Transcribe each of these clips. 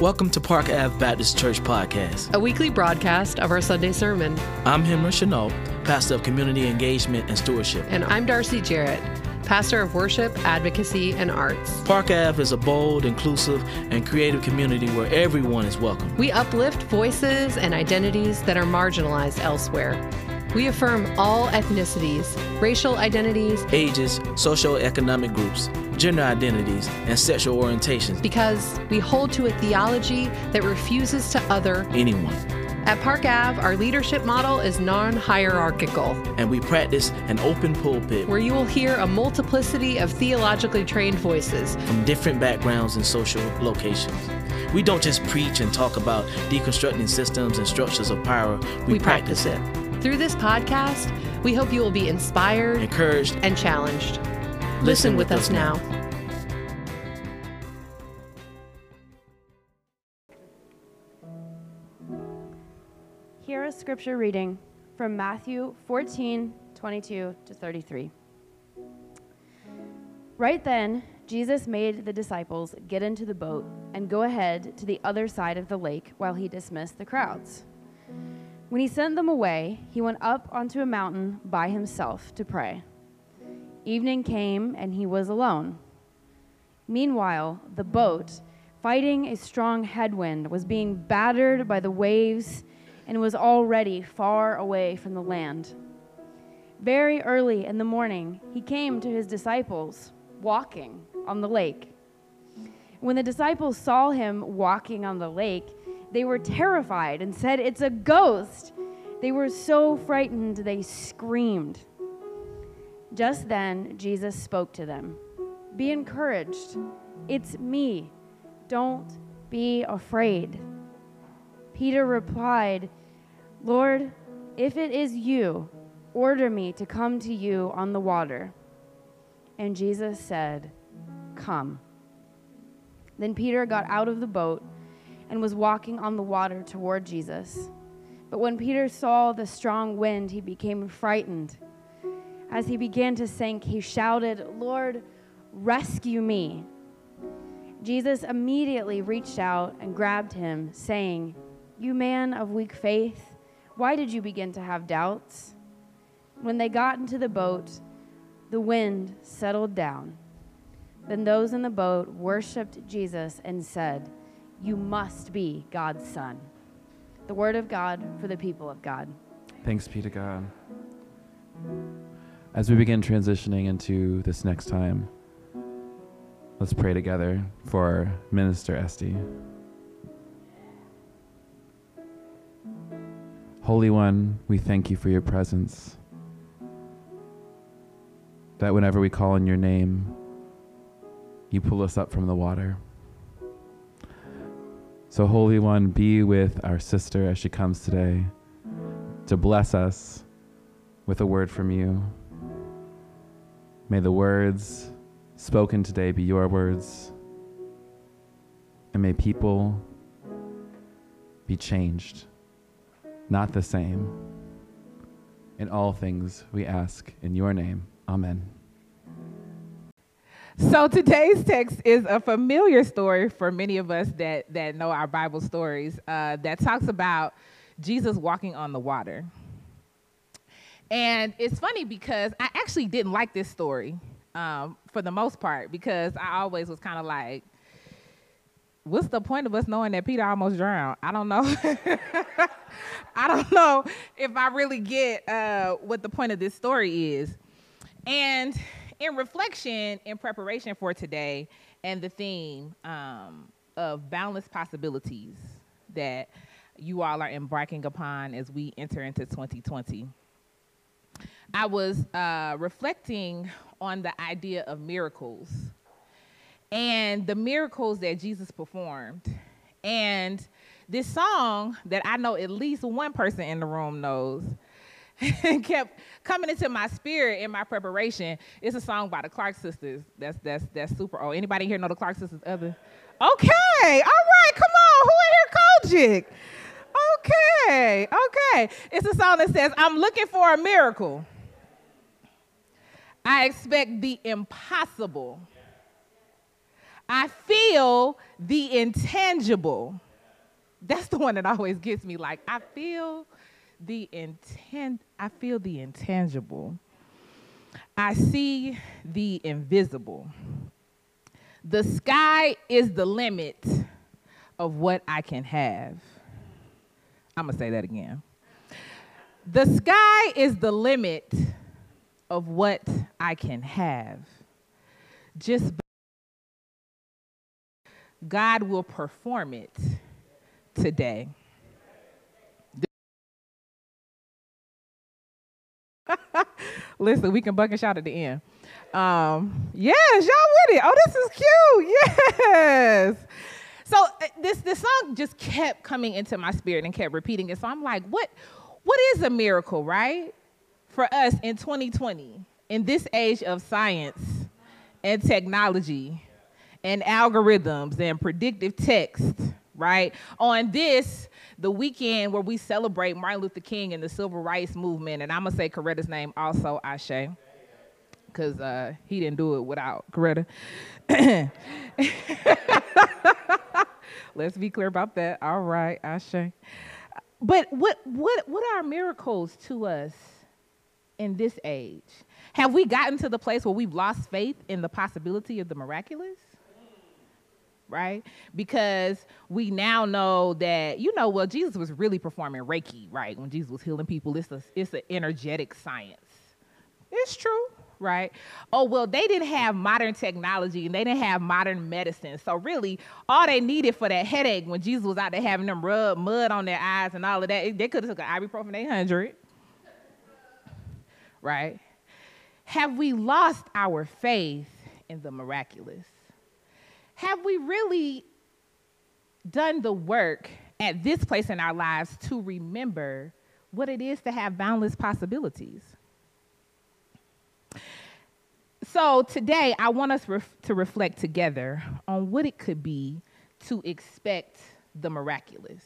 Welcome to Park Ave Baptist Church Podcast, a weekly broadcast of our Sunday sermon. I'm Henry Chenault, pastor of community engagement and stewardship. And I'm Darcy Jarrett, pastor of worship, advocacy, and arts. Park Ave is a bold, inclusive, and creative community where everyone is welcome. We uplift voices and identities that are marginalized elsewhere. We affirm all ethnicities, racial identities, ages, socioeconomic groups, gender identities, and sexual orientations. Because we hold to a theology that refuses to other anyone. At Park Ave, our leadership model is non hierarchical. And we practice an open pulpit where you will hear a multiplicity of theologically trained voices from different backgrounds and social locations. We don't just preach and talk about deconstructing systems and structures of power, we, we practice, practice it. Through this podcast, we hope you will be inspired, encouraged, and challenged. Listen, Listen with, with, us now. now. Hear a scripture reading from Matthew 14 22 to 33. Right then, Jesus made the disciples get into the boat and go ahead to the other side of the lake while he dismissed the crowds. When he sent them away, he went up onto a mountain by himself to pray. Evening came, and he was alone. Meanwhile, the boat, fighting a strong headwind, was being battered by the waves and was already far away from the land. Very early in the morning, he came to his disciples, walking on the lake. When the disciples saw him walking on the lake, they were terrified and said, It's a ghost. They were so frightened they screamed. Just then, Jesus spoke to them Be encouraged. It's me. Don't be afraid. Peter replied, Lord, if it is you, order me to come to you on the water. And Jesus said, Come. Then Peter got out of the boat and was walking on the water toward Jesus. But when Peter saw the strong wind, he became frightened. As he began to sink, he shouted, Lord, rescue me. Jesus immediately reached out and grabbed him, saying, You man of weak faith, why did you begin to have doubts? When they got into the boat, the wind settled down. Then those in the boat worshiped Jesus and said, you must be God's son. The word of God for the people of God. Thanks be to God. As we begin transitioning into this next time, let's pray together for Minister Esty. Holy One, we thank you for your presence. That whenever we call on your name, you pull us up from the water. So, Holy One, be with our sister as she comes today to bless us with a word from you. May the words spoken today be your words, and may people be changed, not the same. In all things we ask in your name. Amen. So today's text is a familiar story for many of us that, that know our Bible stories uh, that talks about Jesus walking on the water. And it's funny because I actually didn't like this story um, for the most part because I always was kind of like, what's the point of us knowing that Peter almost drowned? I don't know. I don't know if I really get uh, what the point of this story is. And in reflection, in preparation for today, and the theme um, of boundless possibilities that you all are embarking upon as we enter into 2020. I was uh, reflecting on the idea of miracles and the miracles that Jesus performed. And this song that I know at least one person in the room knows kept coming into my spirit in my preparation. It's a song by the Clark sisters. That's that's that's super old. Anybody here know the Clark sisters? Other? Okay, all right, come on. Who in here Jig? Okay, okay. It's a song that says, "I'm looking for a miracle. I expect the impossible. I feel the intangible. That's the one that always gets me. Like, I feel the intent, I feel the intangible. I see the invisible. The sky is the limit of what I can have. I'm gonna say that again. The sky is the limit of what I can have. Just God will perform it today. Listen, we can buck and at the end. Um, yes, y'all with it. Oh, this is cute. Yes. So uh, this this song just kept coming into my spirit and kept repeating it. So I'm like, what what is a miracle, right? For us in 2020, in this age of science and technology and algorithms and predictive text, right? On this, the weekend where we celebrate Martin Luther King and the civil rights movement, and I'm gonna say Coretta's name also, Ashe, because uh, he didn't do it without Coretta. Let's be clear about that. All right, Ashe. But what what what are miracles to us in this age? Have we gotten to the place where we've lost faith in the possibility of the miraculous? Right? Because we now know that, you know, well, Jesus was really performing Reiki, right? When Jesus was healing people, it's, a, it's an energetic science. It's true, right? Oh, well, they didn't have modern technology and they didn't have modern medicine. So, really, all they needed for that headache when Jesus was out there having them rub mud on their eyes and all of that, they could have took an ibuprofen 800, right? Have we lost our faith in the miraculous? Have we really done the work at this place in our lives to remember what it is to have boundless possibilities? So today, I want us ref- to reflect together on what it could be to expect the miraculous.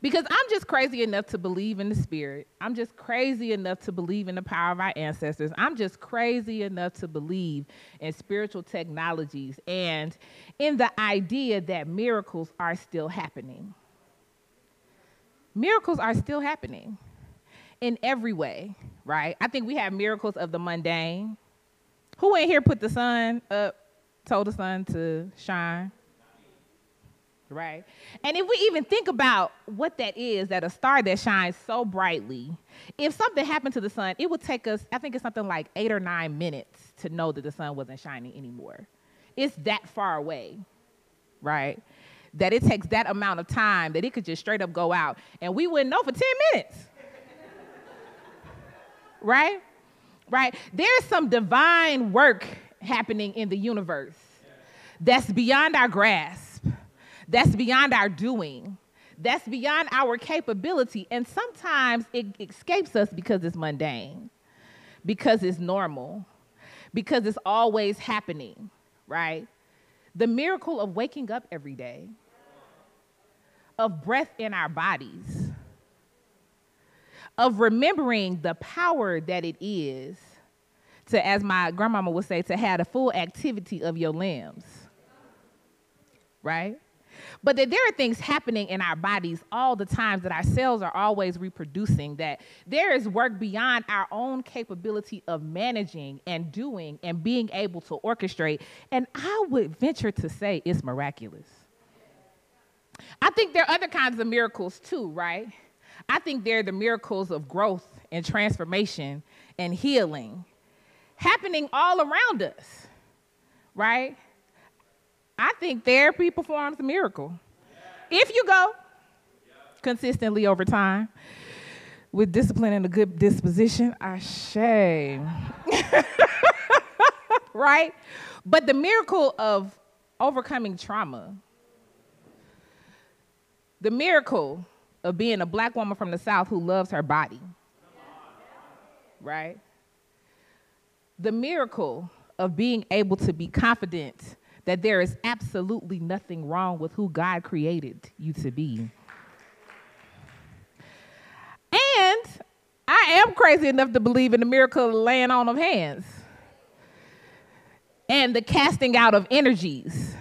Because I'm just crazy enough to believe in the spirit. I'm just crazy enough to believe in the power of our ancestors. I'm just crazy enough to believe in spiritual technologies and in the idea that miracles are still happening. Miracles are still happening in every way, right? I think we have miracles of the mundane. Who in here put the sun up, told the sun to shine? Right? And if we even think about what that is, that a star that shines so brightly, if something happened to the sun, it would take us, I think it's something like eight or nine minutes to know that the sun wasn't shining anymore. It's that far away, right? That it takes that amount of time that it could just straight up go out and we wouldn't know for 10 minutes. right? Right? There's some divine work happening in the universe that's beyond our grasp that's beyond our doing. That's beyond our capability. And sometimes it escapes us because it's mundane, because it's normal, because it's always happening, right? The miracle of waking up every day, of breath in our bodies, of remembering the power that it is to, as my grandmama would say, to have the full activity of your limbs, right? But that there are things happening in our bodies all the time that our cells are always reproducing, that there is work beyond our own capability of managing and doing and being able to orchestrate. And I would venture to say it's miraculous. I think there are other kinds of miracles too, right? I think they're the miracles of growth and transformation and healing happening all around us, right? I think therapy performs a miracle. If you go consistently over time with discipline and a good disposition, I shame. right? But the miracle of overcoming trauma, the miracle of being a black woman from the South who loves her body, right? The miracle of being able to be confident that there is absolutely nothing wrong with who God created you to be. And I am crazy enough to believe in the miracle of laying on of hands and the casting out of energies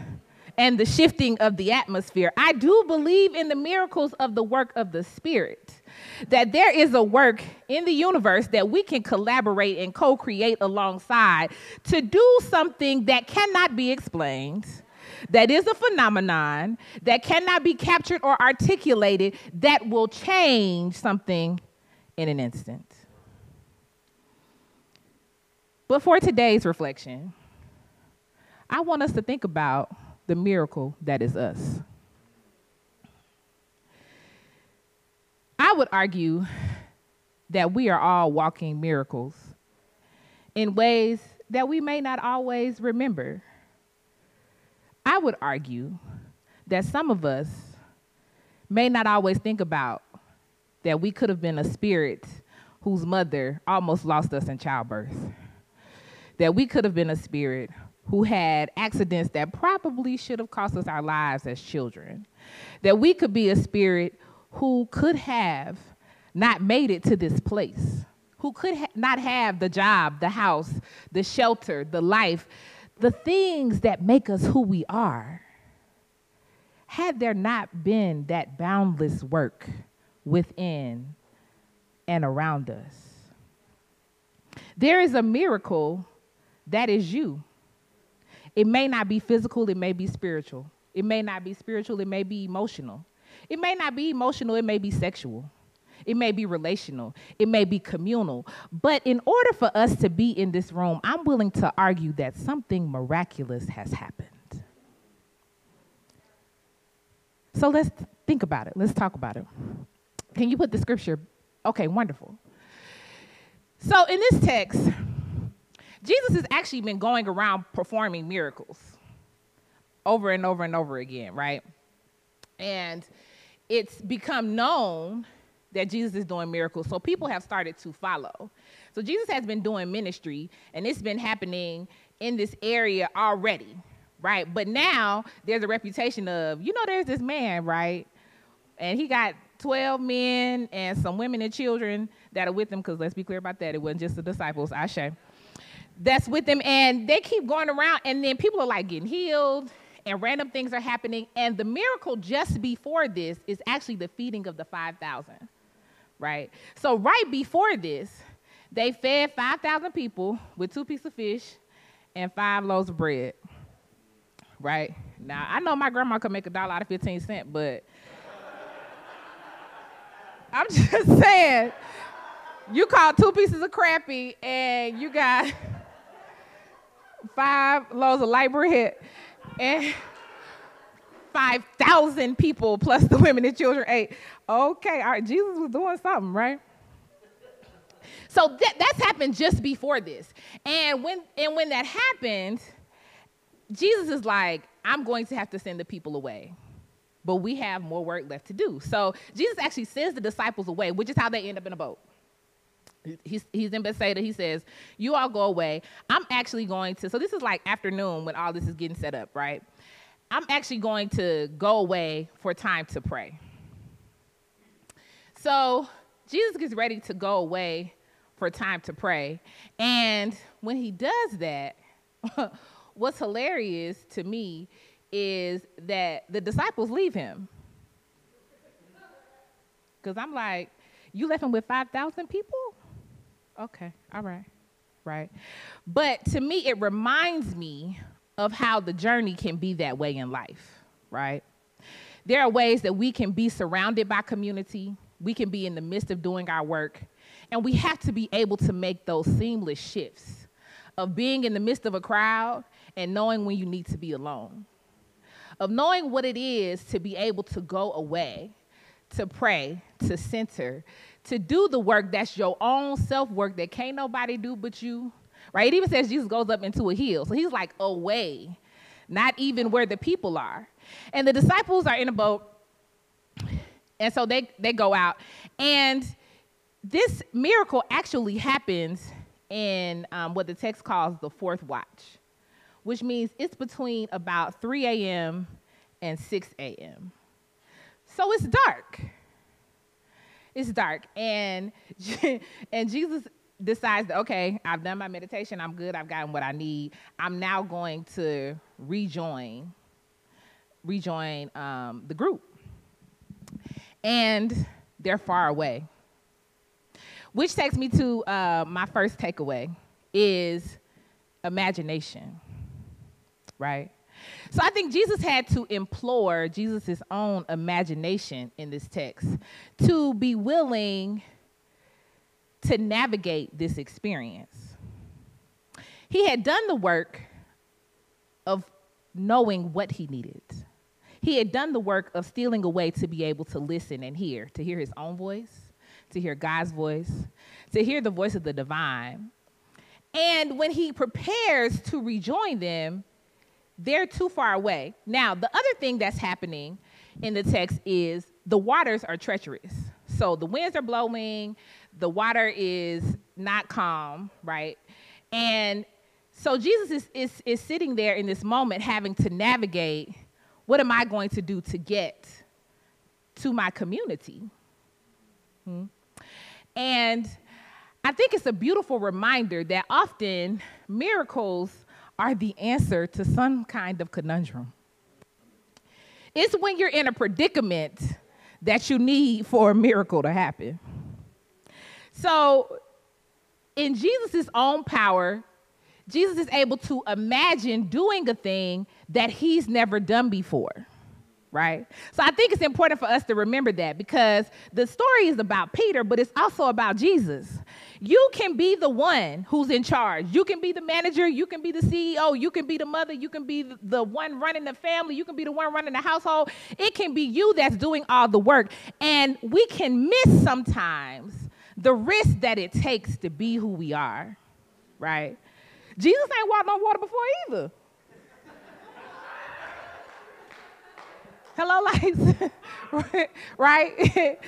and the shifting of the atmosphere. I do believe in the miracles of the work of the Spirit. That there is a work in the universe that we can collaborate and co create alongside to do something that cannot be explained that is a phenomenon that cannot be captured or articulated that will change something in an instant. But for today's reflection, I want us to think about the miracle that is us. I would argue that we are all walking miracles in ways that we may not always remember. I would argue that some of us may not always think about that we could have been a spirit whose mother almost lost us in childbirth. That we could have been a spirit who had accidents that probably should have cost us our lives as children. That we could be a spirit who could have not made it to this place, who could ha- not have the job, the house, the shelter, the life the things that make us who we are, had there not been that boundless work within and around us. There is a miracle that is you. It may not be physical, it may be spiritual. It may not be spiritual, it may be emotional. It may not be emotional, it may be sexual. It may be relational, it may be communal. But in order for us to be in this room, I'm willing to argue that something miraculous has happened. So let's think about it. Let's talk about it. Can you put the scripture? Okay, wonderful. So in this text, Jesus has actually been going around performing miracles over and over and over again, right? And it's become known that Jesus is doing miracles. So people have started to follow. So Jesus has been doing ministry, and it's been happening in this area already, right? But now there's a reputation of, you know, there's this man, right? And he got 12 men and some women and children that are with him, because let's be clear about that. It wasn't just the disciples, I say. That's with them, and they keep going around, and then people are like getting healed, and random things are happening. And the miracle just before this is actually the feeding of the 5,000 right? So right before this, they fed 5,000 people with two pieces of fish and five loaves of bread, right? Now, I know my grandma could make a dollar out of 15 cents, but I'm just saying, you call two pieces of crappy and you got five loaves of light bread and 5,000 people plus the women and children ate. Okay, all right, Jesus was doing something, right? So that, that's happened just before this. And when, and when that happened, Jesus is like, I'm going to have to send the people away. But we have more work left to do. So Jesus actually sends the disciples away, which is how they end up in a boat. He's, he's in Bethsaida. He says, You all go away. I'm actually going to, so this is like afternoon when all this is getting set up, right? I'm actually going to go away for time to pray. So Jesus gets ready to go away for time to pray. And when he does that, what's hilarious to me is that the disciples leave him. Because I'm like, you left him with 5,000 people? Okay, all right, right. But to me, it reminds me of how the journey can be that way in life, right? There are ways that we can be surrounded by community, we can be in the midst of doing our work, and we have to be able to make those seamless shifts of being in the midst of a crowd and knowing when you need to be alone, of knowing what it is to be able to go away, to pray, to center, to do the work that's your own self work that can't nobody do but you, right? It even says Jesus goes up into a hill. So he's like away, not even where the people are. And the disciples are in a boat. And so they, they go out. And this miracle actually happens in um, what the text calls the fourth watch, which means it's between about 3 a.m. and 6 a.m. So it's dark. It's dark. And, and Jesus decides okay, I've done my meditation, I'm good, I've gotten what I need. I'm now going to rejoin rejoin um, the group. And they're far away. Which takes me to uh, my first takeaway is imagination, right? So I think Jesus had to implore Jesus' own imagination in this text to be willing to navigate this experience. He had done the work of knowing what he needed. He had done the work of stealing away to be able to listen and hear, to hear his own voice, to hear God's voice, to hear the voice of the divine. And when he prepares to rejoin them, they're too far away. Now, the other thing that's happening in the text is the waters are treacherous. So the winds are blowing, the water is not calm, right? And so Jesus is, is, is sitting there in this moment having to navigate what am I going to do to get to my community? Hmm? And I think it's a beautiful reminder that often miracles are the answer to some kind of conundrum. It's when you're in a predicament that you need for a miracle to happen. So, in Jesus' own power, Jesus is able to imagine doing a thing that he's never done before right? So I think it's important for us to remember that because the story is about Peter, but it's also about Jesus. You can be the one who's in charge. You can be the manager. You can be the CEO. You can be the mother. You can be the one running the family. You can be the one running the household. It can be you that's doing all the work. And we can miss sometimes the risk that it takes to be who we are, right? Jesus ain't walked on water before either. Hello, lights, right?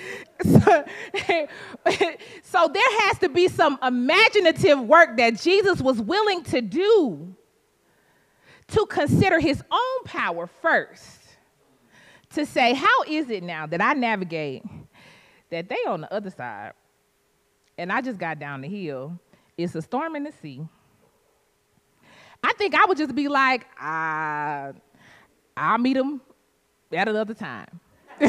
so, so there has to be some imaginative work that Jesus was willing to do to consider his own power first. To say, how is it now that I navigate that they on the other side and I just got down the hill? It's a storm in the sea. I think I would just be like, uh, I'll meet them at another time.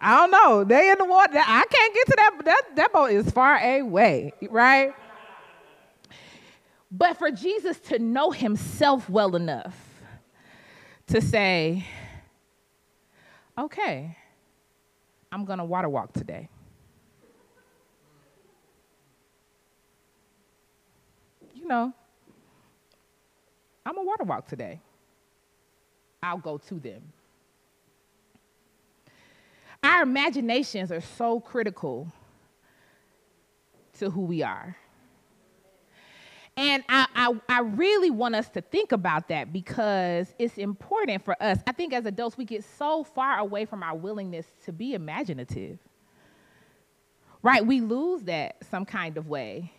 I don't know. They in the water. I can't get to that. That, that boat is far away, right? But for Jesus to know himself well enough to say, okay, I'm going to water walk today. You know, I'm a water walk today. I'll go to them. Our imaginations are so critical to who we are. And I, I, I, really want us to think about that because it's important for us. I think as adults, we get so far away from our willingness to be imaginative. Right? We lose that some kind of way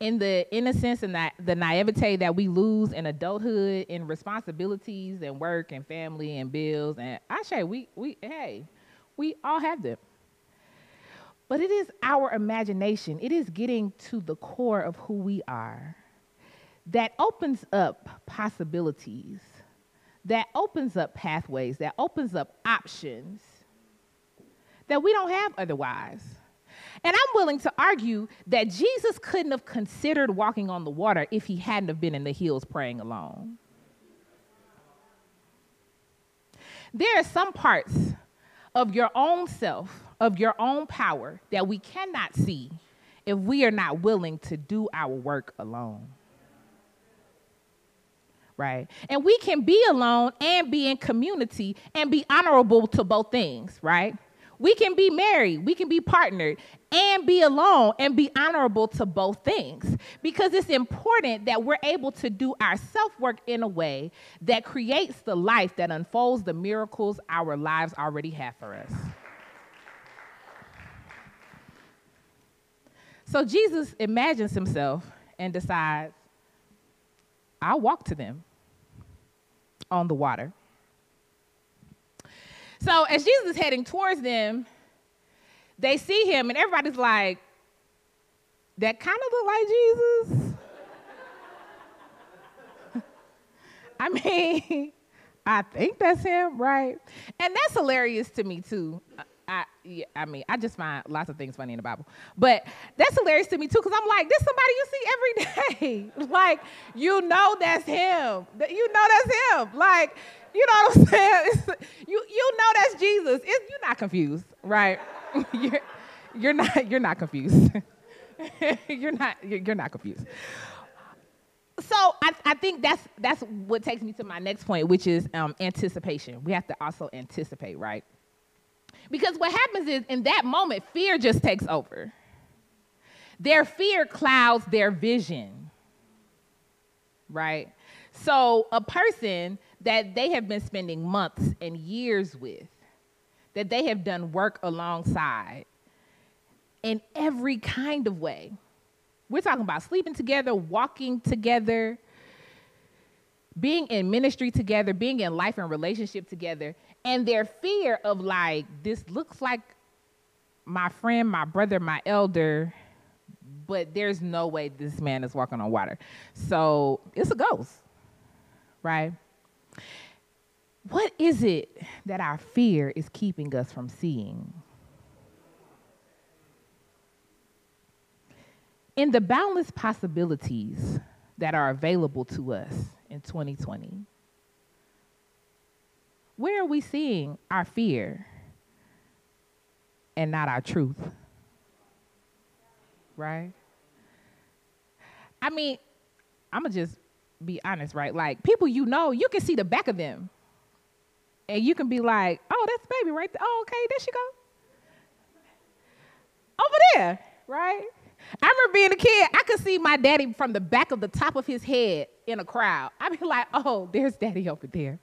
in the innocence and that the naivete that we lose in adulthood, in responsibilities and work and family and bills, and I say we we hey, we all have them. But it is our imagination, it is getting to the core of who we are that opens up possibilities, that opens up pathways, that opens up options that we don't have otherwise. And I'm willing to argue that Jesus couldn't have considered walking on the water if he hadn't have been in the hills praying alone. There are some parts of your own self, of your own power that we cannot see if we are not willing to do our work alone. Right? And we can be alone and be in community and be honorable to both things, right? We can be married, we can be partnered, and be alone and be honorable to both things because it's important that we're able to do our self work in a way that creates the life that unfolds the miracles our lives already have for us. So Jesus imagines himself and decides, I'll walk to them on the water. So as Jesus is heading towards them, they see him, and everybody's like, that kind of look like Jesus. I mean, I think that's him, right? And that's hilarious to me too. I, yeah, I mean, I just find lots of things funny in the Bible, but that's hilarious to me too, because I'm like, this somebody you see every day. like, you know that's him. You know that's him. Like, you know what I'm saying? It's, you you know that's Jesus. You're not confused, right? you're, you're not you're not confused. you're not you're, you're not confused so I, I think that's that's what takes me to my next point, which is um, anticipation. We have to also anticipate, right? Because what happens is in that moment, fear just takes over. Their fear clouds their vision, right? So a person that they have been spending months and years with, that they have done work alongside in every kind of way we're talking about sleeping together, walking together, being in ministry together, being in life and relationship together, and their fear of like, this looks like my friend, my brother, my elder, but there's no way this man is walking on water. So it's a ghost, right? What is it that our fear is keeping us from seeing? in the boundless possibilities that are available to us in 2020, where are we seeing our fear and not our truth? Right? I mean, I'm going to just be honest, right? Like, people you know, you can see the back of them. And you can be like, oh, that's baby right there. Oh, okay, there she go. Over there, right? I remember being a kid, I could see my daddy from the back of the top of his head in a crowd. I'd be like, oh, there's daddy over there.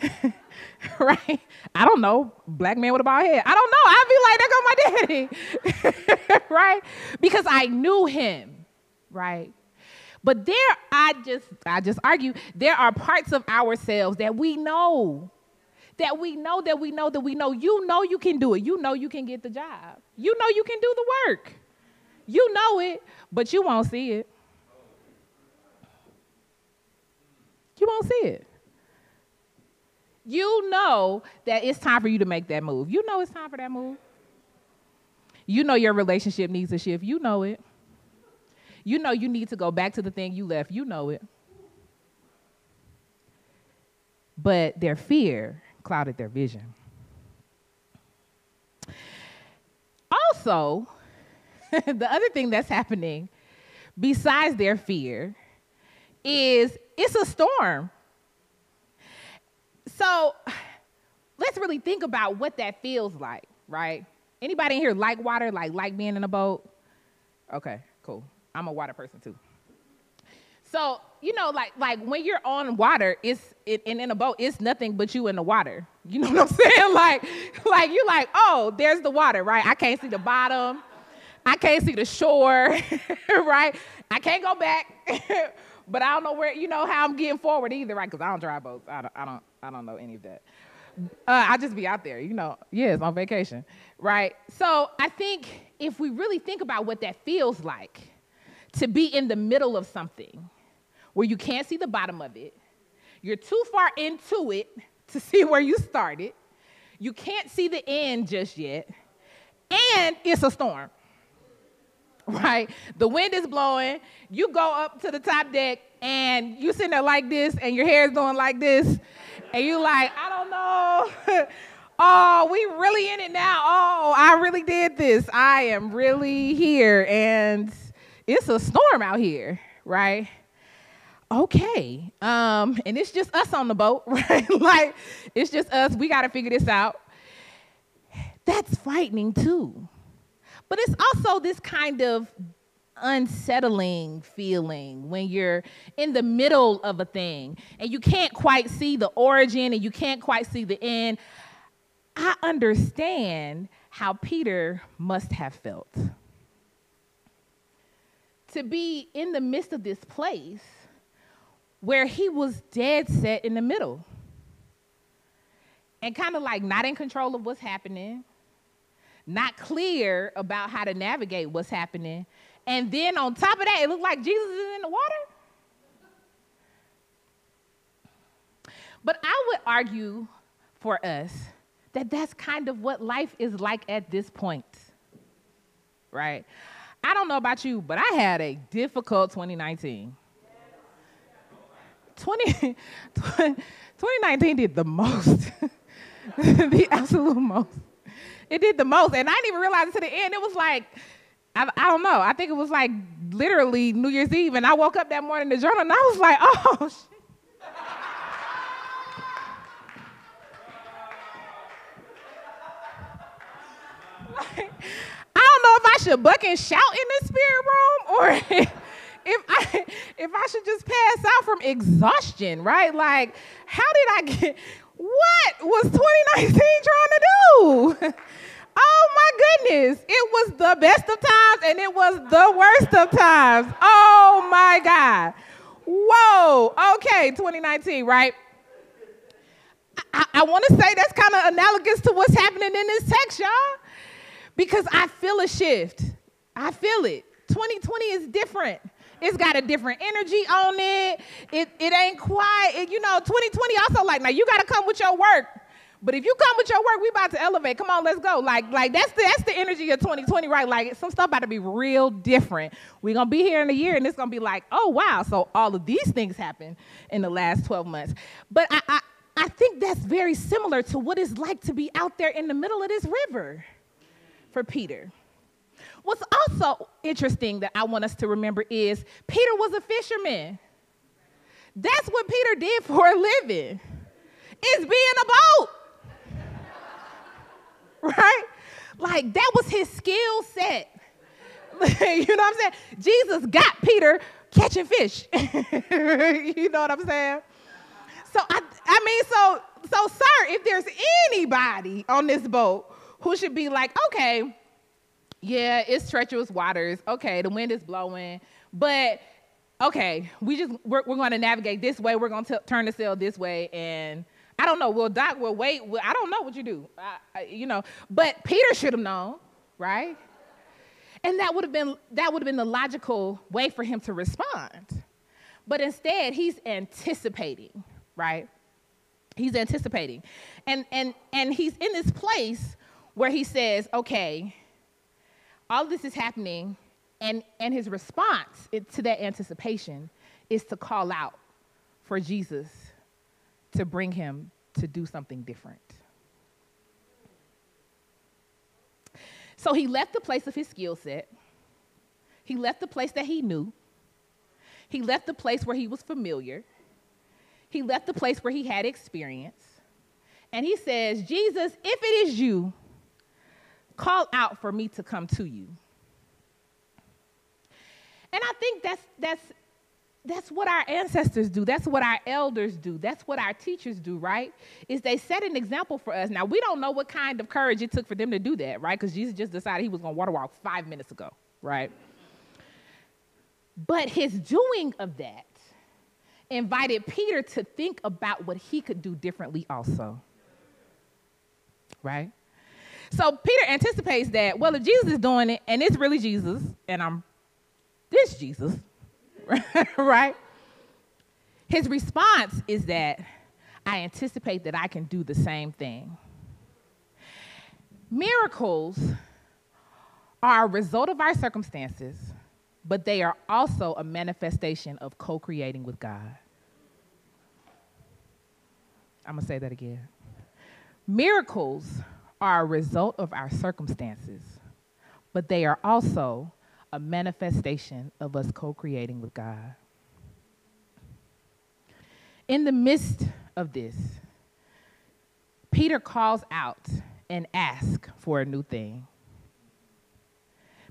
right? I don't know. Black man with a bald head. I don't know. I'd be like, there go my daddy. right? Because I knew him. Right? But there, I just, I just argue, there are parts of ourselves that we know. That we know, that we know, that we know. You know you can do it. You know you can get the job. You know you can do the work. You know it, but you won't see it. You won't see it. You know that it's time for you to make that move. You know it's time for that move. You know your relationship needs a shift. You know it. You know you need to go back to the thing you left. You know it. But their fear clouded their vision. Also, the other thing that's happening besides their fear is it's a storm. So let's really think about what that feels like, right? Anybody in here like water, like like being in a boat? Okay, cool. I'm a water person too. So, you know, like like when you're on water, it's it, and in a boat, it's nothing but you in the water. You know what I'm saying? like, like you're like, oh, there's the water, right? I can't see the bottom. I can't see the shore, right? I can't go back, but I don't know where, you know, how I'm getting forward either, right? Because I don't drive boats. I don't, I don't, I don't know any of that. Uh, I just be out there, you know. Yes, on vacation, right? So I think if we really think about what that feels like to be in the middle of something where you can't see the bottom of it, you're too far into it to see where you started, you can't see the end just yet, and it's a storm. right? The wind is blowing. You go up to the top deck and you're sitting there like this and your hair is doing like this. And you're like, I don't know. oh, we really in it now. Oh, I really did this. I am really here. And it's a storm out here, right? Okay. Um, and it's just us on the boat, right? like it's just us. We got to figure this out. That's frightening too. But it's also this kind of unsettling feeling when you're in the middle of a thing and you can't quite see the origin and you can't quite see the end. I understand how Peter must have felt. To be in the midst of this place where he was dead set in the middle and kind of like not in control of what's happening not clear about how to navigate what's happening. And then on top of that, it looked like Jesus is in the water. But I would argue for us that that's kind of what life is like at this point, right? I don't know about you, but I had a difficult 2019. 20, 2019 did the most, the absolute most. It did the most, and I didn't even realize it to the end. It was like, I, I don't know. I think it was like literally New Year's Eve, and I woke up that morning in the journal, and I was like, oh, shit. Like, don't know if I should buck and shout in the spirit room or if I if I should just pass out from exhaustion, right? Like, how did I get what was 2019 trying to do? Oh my goodness. It was the best of times and it was the worst of times. Oh my God. Whoa. Okay, 2019, right? I, I want to say that's kind of analogous to what's happening in this text, y'all because I feel a shift. I feel it. 2020 is different. It's got a different energy on it. It, it ain't quite, it, you know, 2020 also like, now you got to come with your work. But if you come with your work, we about to elevate. Come on, let's go. Like, like that's the that's the energy of 2020, right? Like some stuff about to be real different. We're gonna be here in a year, and it's gonna be like, oh wow. So all of these things happen in the last 12 months. But I, I, I think that's very similar to what it's like to be out there in the middle of this river for Peter. What's also interesting that I want us to remember is Peter was a fisherman. That's what Peter did for a living. Is be in a boat. right? Like that was his skill set. you know what I'm saying? Jesus got Peter catching fish. you know what I'm saying? So I, I mean, so so sir, if there's anybody on this boat who should be like, okay, yeah, it's treacherous waters. Okay, the wind is blowing, but okay, we just we're, we're going to navigate this way. We're going to turn the sail this way, and I don't know. Will Doc will wait? I don't know what you do. I, I, you know, but Peter should have known, right? And that would have been that would have been the logical way for him to respond. But instead, he's anticipating, right? He's anticipating. And and and he's in this place where he says, okay, all this is happening, and, and his response to that anticipation is to call out for Jesus to bring him to do something different. So he left the place of his skill set. He left the place that he knew. He left the place where he was familiar. He left the place where he had experience. And he says, Jesus, if it is you, call out for me to come to you. And I think that's, that's, that's what our ancestors do. That's what our elders do. That's what our teachers do, right? Is they set an example for us. Now, we don't know what kind of courage it took for them to do that, right? Because Jesus just decided he was going to water walk five minutes ago, right? But his doing of that invited Peter to think about what he could do differently also, right? So Peter anticipates that, well, if Jesus is doing it and it's really Jesus and I'm this Jesus, right? His response is that I anticipate that I can do the same thing. Miracles are a result of our circumstances, but they are also a manifestation of co creating with God. I'm going to say that again. Miracles are a result of our circumstances, but they are also a manifestation of us co creating with God. In the midst of this, Peter calls out and asks for a new thing.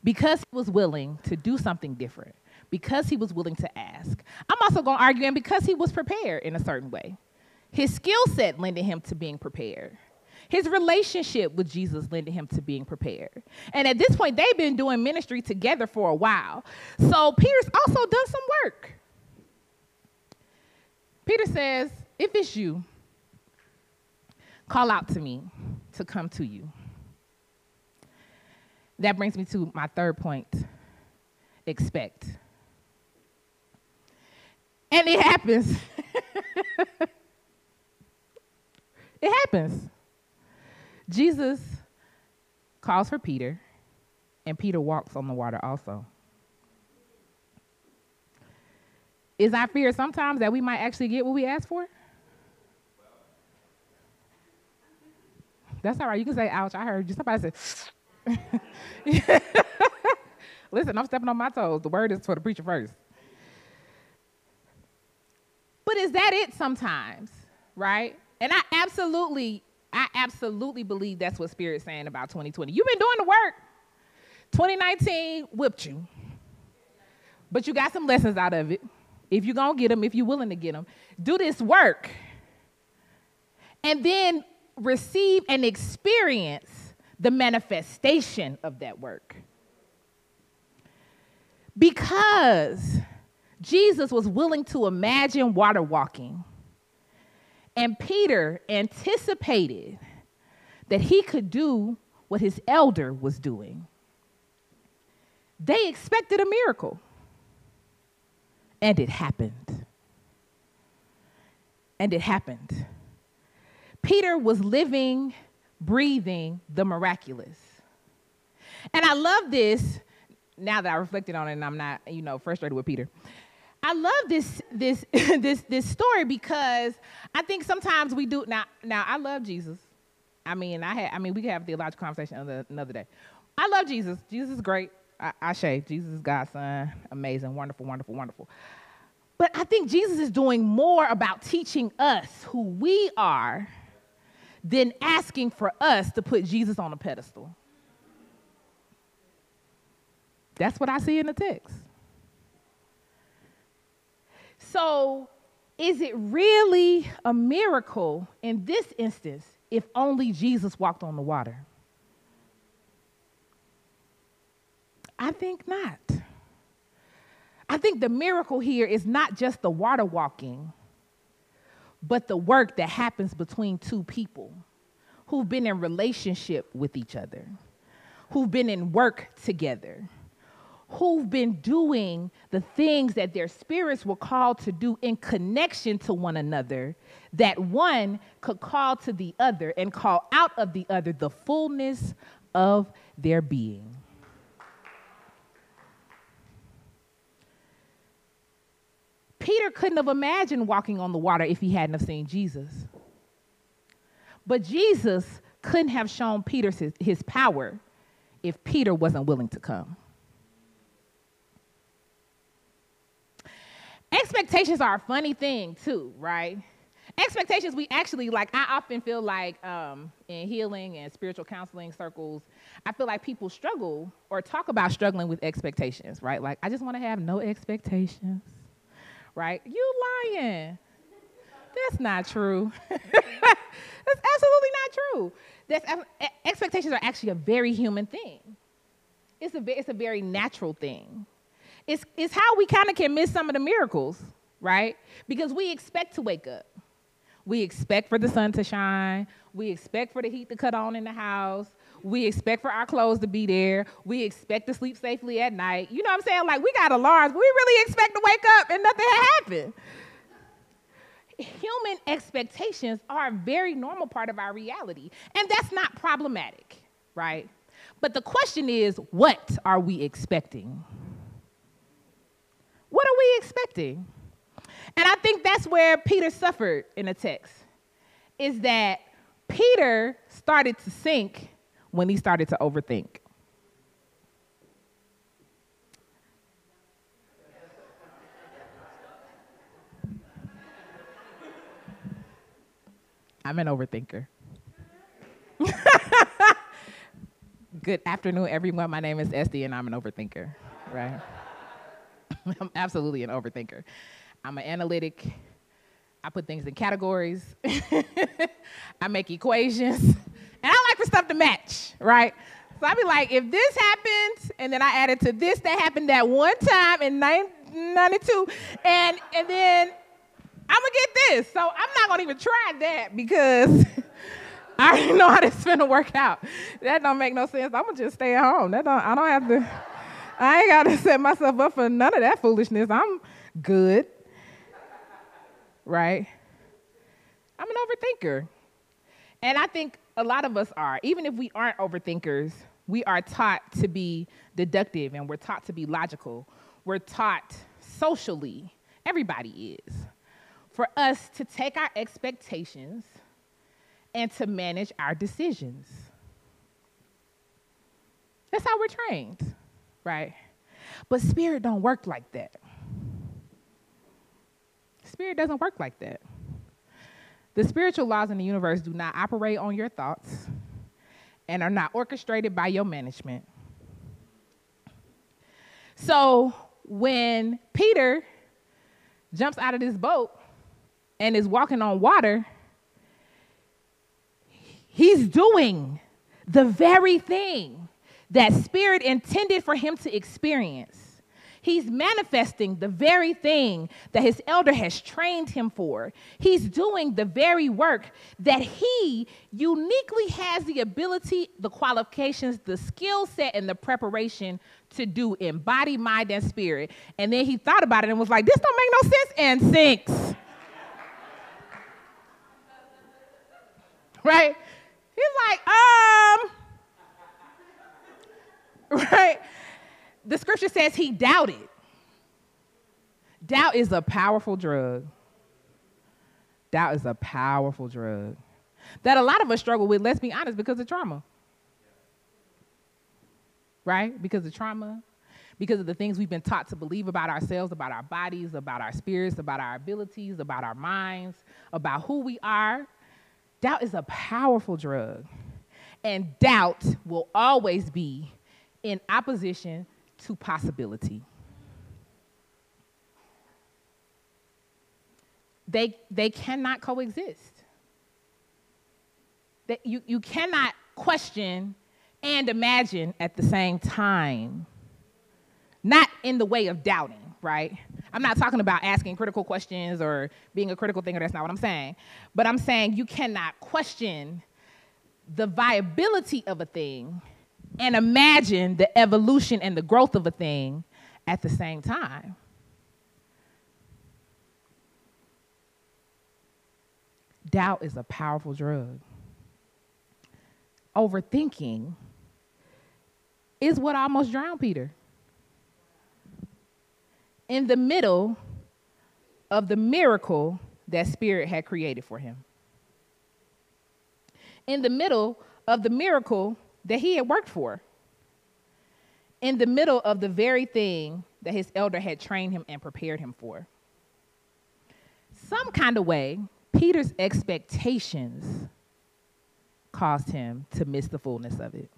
Because he was willing to do something different, because he was willing to ask. I'm also going to argue, and because he was prepared in a certain way. His skill set lended him to being prepared. His relationship with Jesus lended him to being prepared. And at this point, they've been doing ministry together for a while. So Peter's also done some work. Peter says, If it's you, call out to me to come to you. That brings me to my third point expect. And it happens. It happens. Jesus calls for Peter, and Peter walks on the water also. Is our fear sometimes that we might actually get what we ask for? That's all right. You can say, ouch, I heard you. Somebody said, listen, I'm stepping on my toes. The word is for the preacher first. But is that it sometimes, right? And I absolutely, I absolutely believe that's what Spirit's saying about 2020. You've been doing the work. 2019 whipped you. But you got some lessons out of it. If you're going to get them, if you're willing to get them, do this work. And then receive and experience the manifestation of that work. Because Jesus was willing to imagine water walking, and Peter anticipated that he could do what his elder was doing. They expected a miracle, and it happened. And it happened. Peter was living, breathing the miraculous. And I love this now that I reflected on it and I'm not, you know, frustrated with Peter. I love this this this this story because I think sometimes we do now now I love Jesus. I mean, I had I mean we could have a theological conversation another, another day. I love Jesus. Jesus is great. I, I say Jesus is God's son. Amazing, wonderful, wonderful, wonderful. But I think Jesus is doing more about teaching us who we are than asking for us to put Jesus on a pedestal. That's what I see in the text. So, is it really a miracle in this instance if only Jesus walked on the water? I think not. I think the miracle here is not just the water walking, but the work that happens between two people who've been in relationship with each other, who've been in work together, who've been doing the things that their spirits were called to do in connection to one another, that one could call to the other and call out of the other the fullness of their being. Peter couldn't have imagined walking on the water if he hadn't have seen Jesus. But Jesus couldn't have shown Peter his, his power if Peter wasn't willing to come. Expectations are a funny thing, too, right? Expectations, we actually, like, I often feel like um, in healing and spiritual counseling circles, I feel like people struggle or talk about struggling with expectations, right? Like, I just want to have no expectations right? You lying. That's not true. That's absolutely not true. That's, expectations are actually a very human thing. It's a, it's a very natural thing. It's, it's how we kind of can miss some of the miracles, right? Because we expect to wake up. We expect for the sun to shine. We expect for the heat to cut on in the house. We expect for our clothes to be there. We expect to sleep safely at night. You know what I'm saying? Like we got alarms. We really expect to wake up and nothing happened. Human expectations are a very normal part of our reality, and that's not problematic, right? But the question is, what are we expecting? What are we expecting? And I think that's where Peter suffered in the text, is that Peter started to sink when he started to overthink. I'm an overthinker. Good afternoon, everyone. My name is Esty, and I'm an overthinker, right? I'm absolutely an overthinker. I'm an analytic. I put things in categories. I make equations. And I like for stuff to match, right? So I'd be like, if this happens, and then I added to this that happened that one time in 1992, and, and then I'm gonna get this. So I'm not gonna even try that because I already know how this is gonna work out. That don't make no sense. I'm gonna just stay at home. That don't, I don't have to, I ain't gotta set myself up for none of that foolishness. I'm good. Right? I'm an overthinker. And I think a lot of us are. Even if we aren't overthinkers, we are taught to be deductive and we're taught to be logical. We're taught socially, everybody is, for us to take our expectations and to manage our decisions. That's how we're trained, right? But spirit don't work like that. Spirit doesn't work like that. The spiritual laws in the universe do not operate on your thoughts and are not orchestrated by your management. So when Peter jumps out of this boat and is walking on water, he's doing the very thing that Spirit intended for him to experience. He's manifesting the very thing that his elder has trained him for. He's doing the very work that he uniquely has the ability, the qualifications, the skill set, and the preparation to do in body, mind, and spirit. And then he thought about it and was like, this don't make no sense, and sinks. right? He's like, um, right? The scripture says he doubted. Doubt is a powerful drug. Doubt is a powerful drug that a lot of us struggle with, let's be honest, because of trauma. Right? Because of trauma, because of the things we've been taught to believe about ourselves, about our bodies, about our spirits, about our abilities, about our minds, about who we are. Doubt is a powerful drug. And doubt will always be in opposition to possibility. They, they cannot coexist. That you, you cannot question and imagine at the same time. Not in the way of doubting, right? I'm not talking about asking critical questions or being a critical thinker, that's not what I'm saying. But I'm saying you cannot question the viability of a thing and imagine the evolution and the growth of a thing at the same time. Doubt is a powerful drug. Overthinking is what almost drowned Peter. In the middle of the miracle that Spirit had created for him. In the middle of the miracle that he had worked for in the middle of the very thing that his elder had trained him and prepared him for. Some kind of way, Peter's expectations caused him to miss the fullness of it.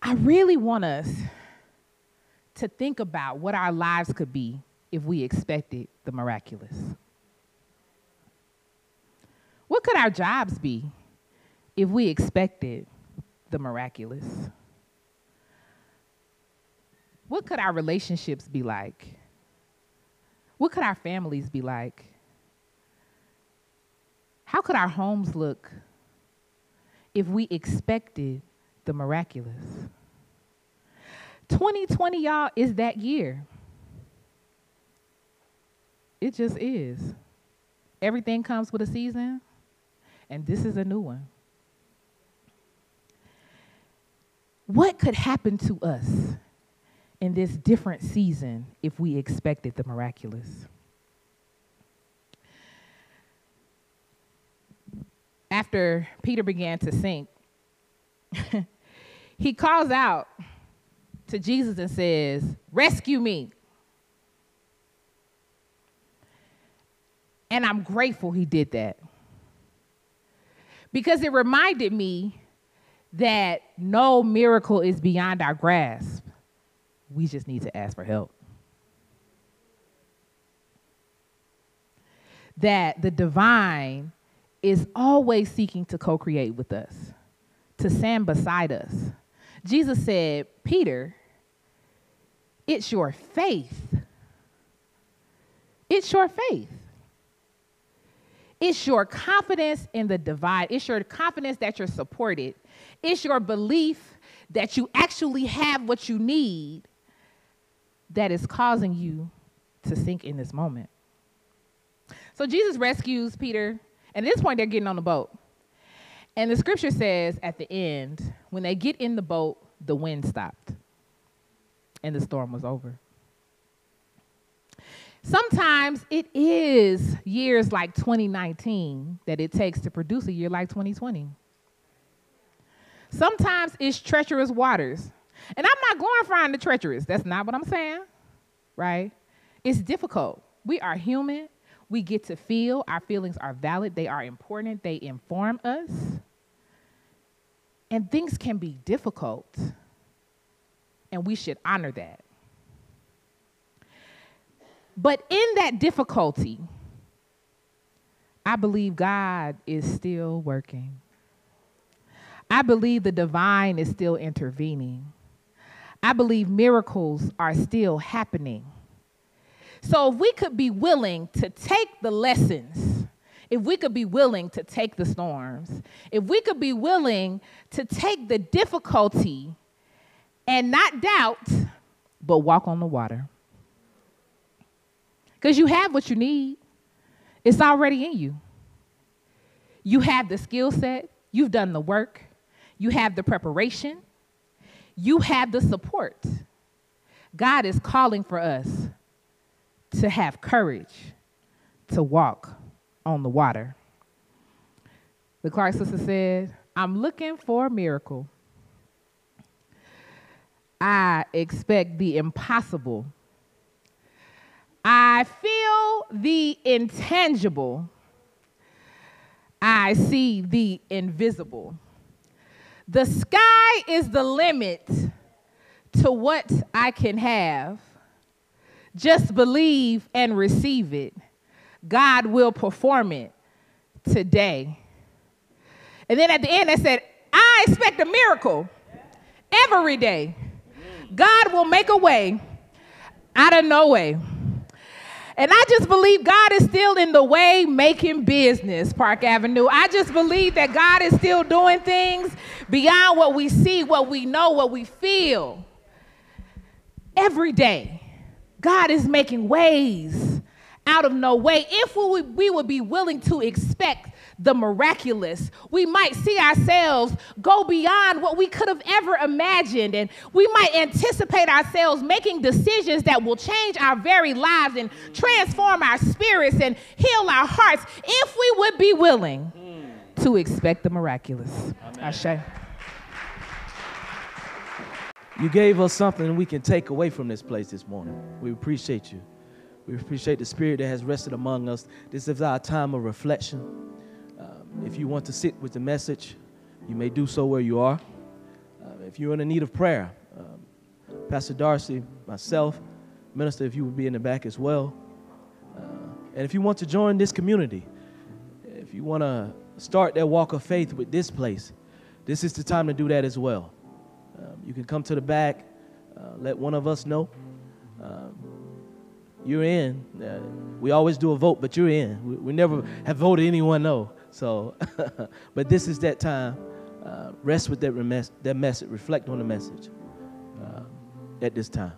I really want us to think about what our lives could be if we expected the miraculous. What could our jobs be if we expected the miraculous? What could our relationships be like? What could our families be like? How could our homes look if we expected the miraculous? 2020, y'all, is that year. It just is. Everything comes with a season and this is a new one. What could happen to us in this different season if we expected the miraculous? After Peter began to sink, he calls out to Jesus and says, Rescue me. And I'm grateful he did that because it reminded me that no miracle is beyond our grasp. We just need to ask for help. That the divine is always seeking to co create with us, to stand beside us. Jesus said, Peter, it's your faith. It's your faith. It's your confidence in the divine. It's your confidence that you're supported. It's your belief that you actually have what you need that is causing you to sink in this moment. So Jesus rescues Peter, and at this point, they're getting on the boat. And the scripture says at the end, when they get in the boat, the wind stopped and the storm was over. Sometimes it is years like 2019 that it takes to produce a year like 2020. Sometimes it's treacherous waters. And I'm not glorifying the treacherous. That's not what I'm saying, right? It's difficult. We are human. We get to feel. Our feelings are valid. They are important. They inform us. And things can be difficult. And we should honor that. But in that difficulty, I believe God is still working. I believe the divine is still intervening. I believe miracles are still happening. So if we could be willing to take the lessons, if we could be willing to take the storms, if we could be willing to take the difficulty and not doubt, but walk on the water. Because you have what you need, it's already in you. You have the skill set, you've done the work, you have the preparation, you have the support. God is calling for us to have courage to walk on the water. The Clark sister said, I'm looking for a miracle. I expect the impossible. I feel the intangible. I see the invisible. The sky is the limit to what I can have. Just believe and receive it. God will perform it today. And then at the end, I said, I expect a miracle every day. God will make a way out of no way. And I just believe God is still in the way making business, Park Avenue. I just believe that God is still doing things beyond what we see, what we know, what we feel. Every day, God is making ways out of no way. If we would, we would be willing to expect the miraculous, we might see ourselves go beyond what we could have ever imagined. And we might anticipate ourselves making decisions that will change our very lives and transform our spirits and heal our hearts if we would be willing mm. to expect the miraculous. Ashe. You gave us something we can take away from this place this morning. We appreciate you. We appreciate the spirit that has rested among us. This is our time of reflection. If you want to sit with the message, you may do so where you are. Uh, if you're in the need of prayer, um, Pastor Darcy, myself, Minister, if you would be in the back as well. Uh, and if you want to join this community, if you want to start that walk of faith with this place, this is the time to do that as well. Um, you can come to the back, uh, let one of us know. Um, you're in. Uh, we always do a vote, but you're in. We, we never have voted anyone no. So, but this is that time. Uh, rest with that, that message. Reflect on the message uh, at this time.